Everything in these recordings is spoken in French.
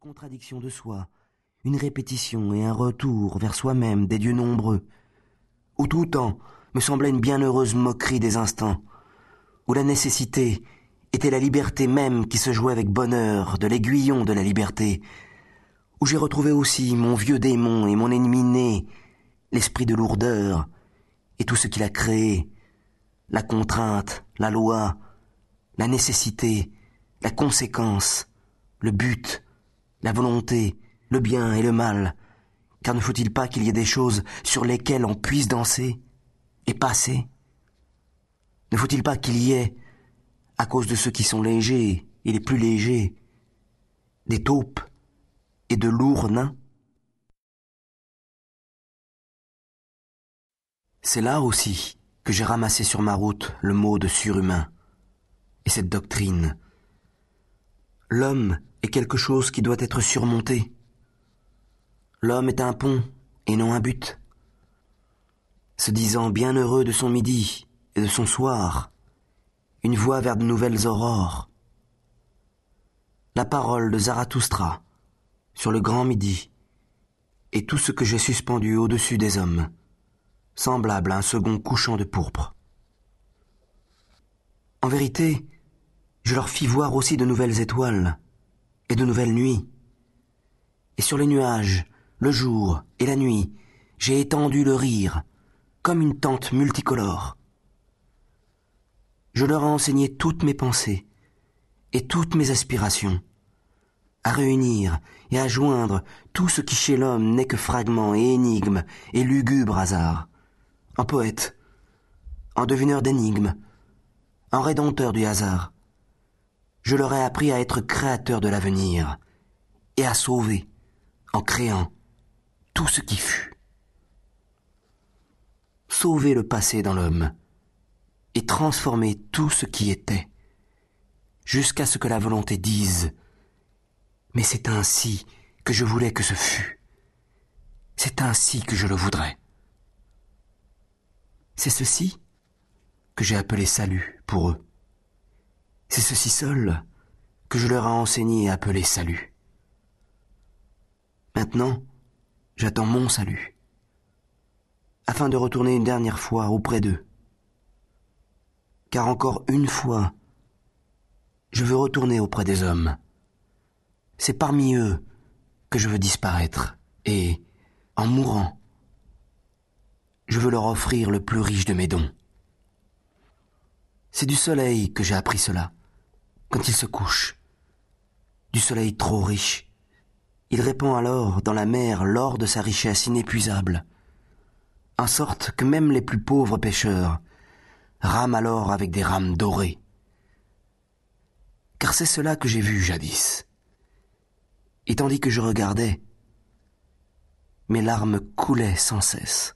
contradiction de soi, une répétition et un retour vers soi-même des dieux nombreux, où tout temps me semblait une bienheureuse moquerie des instants, où la nécessité était la liberté même qui se jouait avec bonheur de l'aiguillon de la liberté, où j'ai retrouvé aussi mon vieux démon et mon ennemi né, l'esprit de lourdeur, et tout ce qu'il a créé, la contrainte, la loi, la nécessité, la conséquence, le but, la volonté, le bien et le mal, car ne faut-il pas qu'il y ait des choses sur lesquelles on puisse danser et passer? Ne faut-il pas qu'il y ait, à cause de ceux qui sont légers et les plus légers, des taupes et de lourds nains? C'est là aussi que j'ai ramassé sur ma route le mot de surhumain et cette doctrine. L'homme est quelque chose qui doit être surmonté. L'homme est un pont et non un but. Se disant bien heureux de son midi et de son soir, une voie vers de nouvelles aurores. La parole de Zarathustra sur le grand midi et tout ce que j'ai suspendu au-dessus des hommes, semblable à un second couchant de pourpre. En vérité, je leur fis voir aussi de nouvelles étoiles et de nouvelles nuits. Et sur les nuages, le jour et la nuit, j'ai étendu le rire, comme une tente multicolore. Je leur ai enseigné toutes mes pensées et toutes mes aspirations, à réunir et à joindre tout ce qui chez l'homme n'est que fragments et énigmes et lugubres hasards, en poète, en devineur d'énigmes, en rédempteur du hasard, je leur ai appris à être créateurs de l'avenir et à sauver, en créant, tout ce qui fut. Sauver le passé dans l'homme et transformer tout ce qui était, jusqu'à ce que la volonté dise Mais c'est ainsi que je voulais que ce fût. C'est ainsi que je le voudrais. C'est ceci que j'ai appelé salut pour eux. C'est ceci seul que je leur ai enseigné et appelé salut. Maintenant, j'attends mon salut, afin de retourner une dernière fois auprès d'eux. Car encore une fois, je veux retourner auprès des hommes. C'est parmi eux que je veux disparaître, et, en mourant, je veux leur offrir le plus riche de mes dons. C'est du soleil que j'ai appris cela quand il se couche. Du soleil trop riche. Il répand alors dans la mer l'or de sa richesse inépuisable, en sorte que même les plus pauvres pêcheurs rament alors avec des rames dorées. Car c'est cela que j'ai vu jadis. Et tandis que je regardais, mes larmes coulaient sans cesse.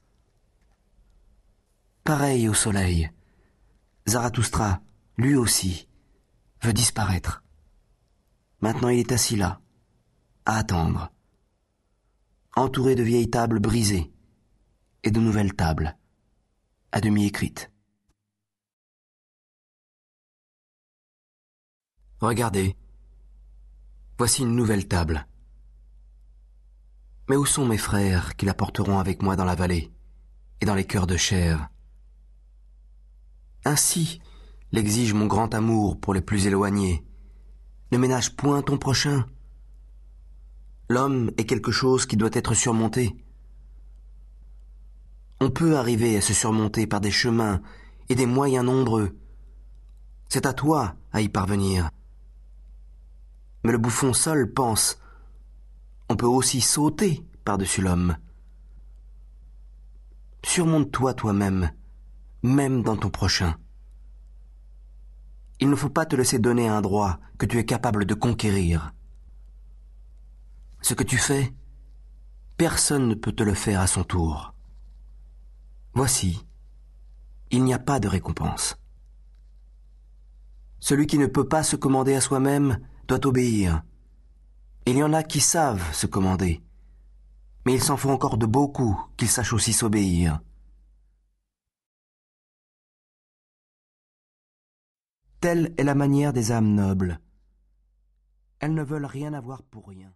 Pareil au soleil, Zarathustra, lui aussi, veut disparaître. Maintenant il est assis là, à attendre, entouré de vieilles tables brisées et de nouvelles tables, à demi écrites. Regardez, voici une nouvelle table. Mais où sont mes frères qui la porteront avec moi dans la vallée et dans les cœurs de chair? Ainsi l'exige mon grand amour pour les plus éloignés. Ne ménage point ton prochain. L'homme est quelque chose qui doit être surmonté. On peut arriver à se surmonter par des chemins et des moyens nombreux. C'est à toi à y parvenir. Mais le bouffon seul pense on peut aussi sauter par-dessus l'homme. Surmonte-toi toi-même, même dans ton prochain. Il ne faut pas te laisser donner un droit que tu es capable de conquérir. Ce que tu fais, personne ne peut te le faire à son tour. Voici, il n'y a pas de récompense. Celui qui ne peut pas se commander à soi-même doit obéir. Il y en a qui savent se commander, mais il s'en faut encore de beaucoup qu'ils sachent aussi s'obéir. Telle est la manière des âmes nobles. Elles ne veulent rien avoir pour rien.